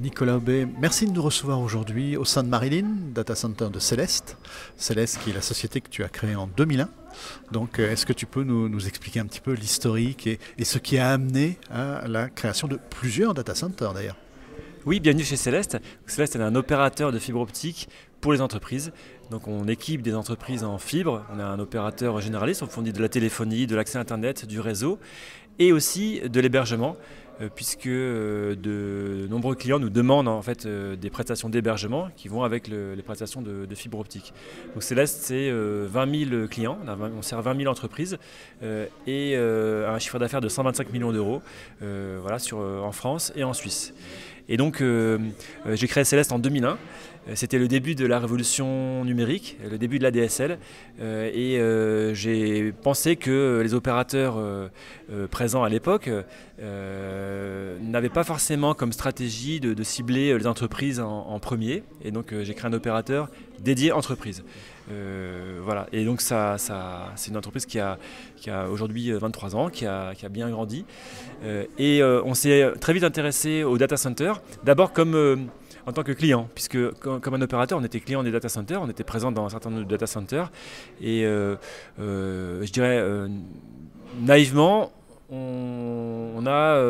Nicolas Aubé, merci de nous recevoir aujourd'hui au sein de Marilyn, data center de Céleste. Céleste qui est la société que tu as créée en 2001. Donc euh, est-ce que tu peux nous, expliquer un petit peu l'historique et, ce qui a amené à la création de plusieurs data centers d'ailleurs? Oui, bienvenue chez Céleste. Céleste est un opérateur de fibre optique pour les entreprises. Donc on équipe des entreprises en fibre, on a un opérateur généraliste, on fournit de la téléphonie, de l'accès Internet, du réseau et aussi de l'hébergement. Euh, puisque euh, de nombreux clients nous demandent en fait euh, des prestations d'hébergement qui vont avec les prestations de, fibre optique. Donc Céleste, c'est 20 000 clients, on, sert 20 000 entreprises et un chiffre d'affaires de 125 millions d'euros voilà, en France et en Suisse. Et donc j'ai créé Céleste en 2001. Euh, c'était le début de la révolution numérique, le début de la DSL. Euh, et euh, j'ai pensé que les opérateurs présents à l'époque n'avaient pas forcément comme stratégie de, cibler les entreprises en, premier. Et donc j'ai créé un opérateur dédié entreprise. voilà. Et donc ça, c'est une entreprise qui a, aujourd'hui 23 ans, qui a, qui a bien grandi. et on s'est très vite intéressé au data center, d'abord comme en tant que client, puisque comme, un opérateur, on était client des data centers, on était présent dans un certain nombre de data centers, et euh, euh, je dirais euh, naïvement, on, a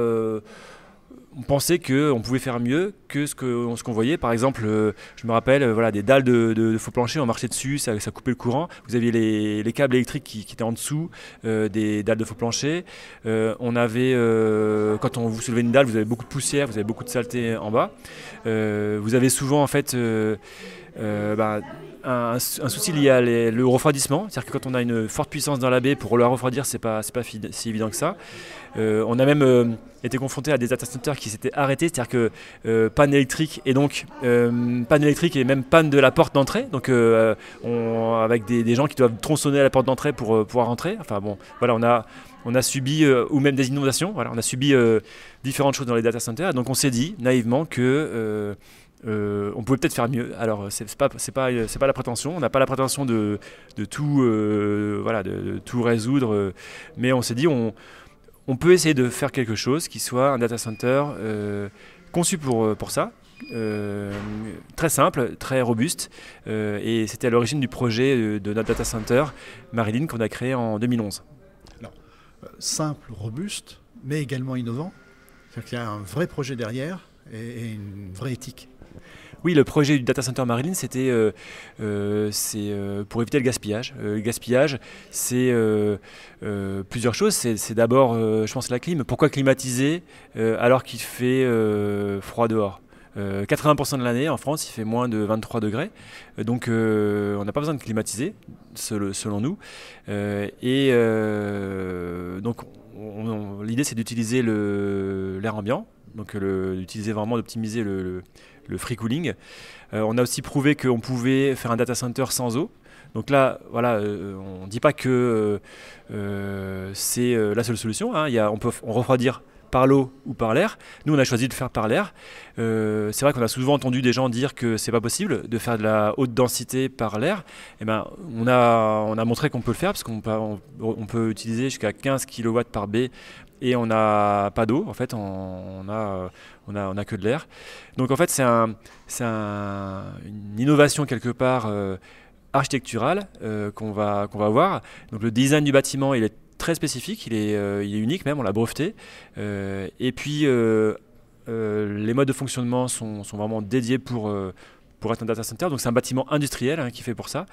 on pensait qu'on pouvait faire mieux que ce qu'on voyait. Par exemple, euh, je me rappelle euh, voilà, des dalles de, faux plancher, on marchait dessus, ça, coupait le courant. Vous aviez les, câbles électriques qui, étaient en dessous euh, des dalles de faux plancher. on avait, quand on vous soulevait une dalle, vous avez beaucoup de poussière, vous avez beaucoup de saleté en bas. vous avez souvent en fait bah, un, souci lié à le refroidissement, c'est-à-dire que quand on a une forte puissance dans la baie, pour la refroidir, c'est pas, pas si évident que ça. Euh, on a même euh, été confronté à des data centers qui s'étaient arrêtés, c'est-à-dire que euh, panne électrique et donc panne électrique et même panne de la porte d'entrée, donc avec des, gens qui doivent tronçonner à la porte d'entrée pour pouvoir rentrer. Enfin bon, voilà, on a on a subi, ou même des inondations, voilà, on a subi différentes choses dans les data centers. Donc on s'est dit naïvement que euh, on pouvait peut-être faire mieux. Alors c'est pas pas pas la prétention. On n'a pas la prétention de, tout euh, voilà de, tout résoudre, mais on s'est dit on on peut essayer de faire quelque chose qui soit un data center euh, conçu pour pour ça. très simple, très robuste, et c'était à l'origine du projet de notre data center Marilyn qu'on a créé en 2011. Alors, simple, robuste, mais également innovant. C'est-à-dire qu'il y a un vrai projet derrière et une vraie éthique. Oui, le projet du data center Marilyn, c'était euh, euh, euh, pour éviter le gaspillage. le gaspillage, c'est plusieurs choses. C'est d'abord, je pense, la clim. Pourquoi climatiser alors qu'il fait froid dehors? 80% de l'année en France, il fait moins de 23 degrés. Donc on n'a pas besoin de climatiser, selon nous. et donc l'idée c'est d'utiliser l'air ambiant, donc d'utiliser vraiment d'optimiser le, le free cooling. Euh, on a aussi prouvé qu'on pouvait faire un data center sans eau. Donc là, voilà, euh, on ne dit pas que euh, c'est la seule solution. Hein. on peut refroidir par l'eau ou par l'air. Nous, on a choisi de faire par l'air. c'est vrai qu'on a souvent entendu des gens dire que c'est pas possible de faire de la haute densité par l'air. Et eh ben, on a, on a montré qu'on peut le faire parce qu'on peut, peut utiliser jusqu'à 15 kW par B et on n'a pas d'eau. En fait, on, a, on, a, on a que de l'air. Donc en fait, c'est un, un, une innovation quelque part euh, architecturale euh, qu'on va, qu'on va voir. Donc le design du bâtiment, il est très spécifique, il est, euh, il est unique même, on l'a breveté. et puis les modes de fonctionnement sont, sont vraiment dédiés pour pour être un data center. Donc c'est un bâtiment industriel hein, qui fait pour ça.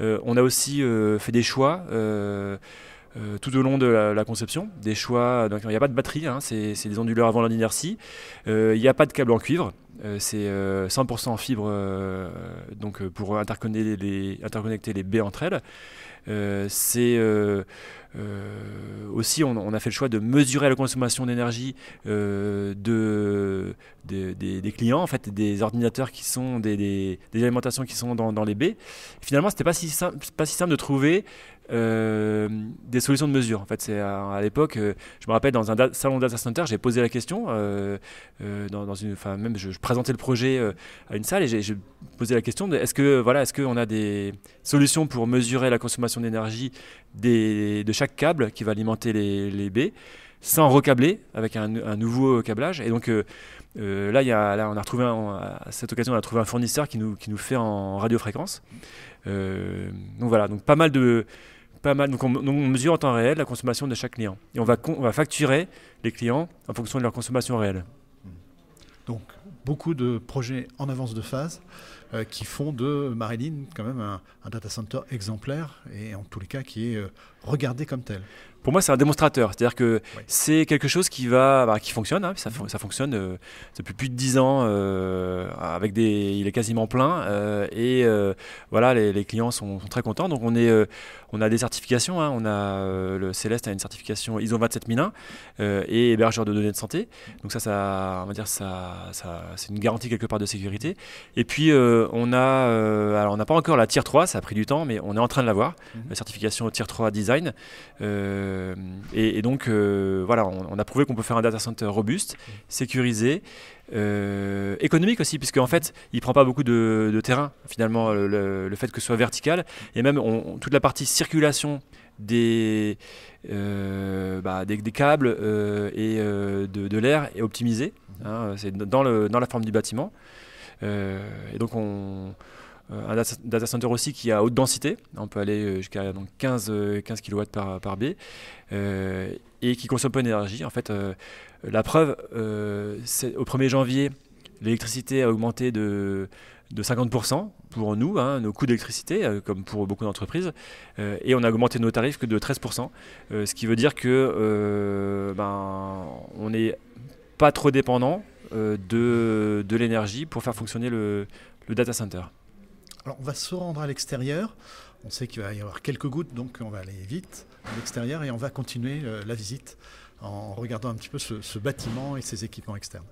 on a aussi fait des choix. Euh, tout au long de la, conception. Des choix, il n'y a pas de batterie, hein, c'est des onduleurs avant l'inertie. Euh, il n'y a pas de câble en cuivre. Euh, c'est 100% en fibre donc pour interconnecter les, interconnecter les baies entre elles. c'est aussi on, a fait le choix de mesurer la consommation d'énergie de, des, clients, en fait, des ordinateurs qui sont des, des, alimentations qui sont dans, les baies. finalement, c'était pas si pas si simple de trouver euh, des solutions de mesure. En fait, c'est à, l'époque, euh, je me rappelle dans un salon data center, j'ai posé la question, euh, dans, une, enfin même je, présentais le projet à une salle et j'ai posé la question est-ce que voilà, est-ce qu'on a des solutions pour mesurer la consommation d'énergie de chaque câble qui va alimenter les, les baies sans recabler, avec un, nouveau câblage? Et donc là, y a, là, on a retrouvé à cette occasion, on a trouvé un fournisseur qui nous, qui nous fait en radiofréquence. donc voilà, donc pas mal de pas mal. Donc on, mesure en temps réel la consommation de chaque client. Et on va, on facturer les clients en fonction de leur consommation réelle. Donc beaucoup de projets en avance de phase euh, qui font de Marilyn quand même un, data center exemplaire et en tous les cas qui est euh, regardé comme tel pour moi, c'est un démonstrateur. C'est-à-dire que c'est quelque chose qui va, bah, qui fonctionne. Hein, ça, ça, fonctionne euh, depuis plus de 10 ans. Euh, avec des, il est quasiment plein. Euh, et voilà, les, clients sont, très contents. Donc on est, on a des certifications. Hein. on a le Céleste a une certification ISO 27001 et hébergeur de données de santé. Donc ça, ça, on va dire ça, ça c'est une garantie quelque part de sécurité. Et puis on a, alors on n'a pas encore la Tier 3. Ça a pris du temps, mais on est en train de l'avoir. Mhm. La certification Tier 3 Design. Euh, et, donc, euh, voilà, on, a prouvé qu'on peut faire un data center robuste, sécurisé, euh, économique aussi, puisque en fait, il prend pas beaucoup de, terrain, finalement, le, fait que ce soit vertical. Et même toute la partie circulation des, bah, des, câbles et de, l'air est optimisée. Hein, c'est dans, dans la forme du bâtiment. et donc, on euh, un data center aussi qui a haute densité, on peut aller euh, jusqu'à 15, 15 kW par, par B, euh, et qui consomme peu d'énergie. En fait, la preuve, c'est au 1er janvier, l'électricité a augmenté de, de 50% pour nous, hein, nos coûts d'électricité, comme pour beaucoup d'entreprises, et on a augmenté nos tarifs que de 13%, ce qui veut dire que ben, on n'est pas trop dépendant de, de l'énergie pour faire fonctionner le, le data center. Alors on va se rendre à l'extérieur. On sait qu'il va y avoir quelques gouttes, donc on va aller vite à l'extérieur et on va continuer euh, la visite en regardant un petit peu ce bâtiment et ses équipements externes.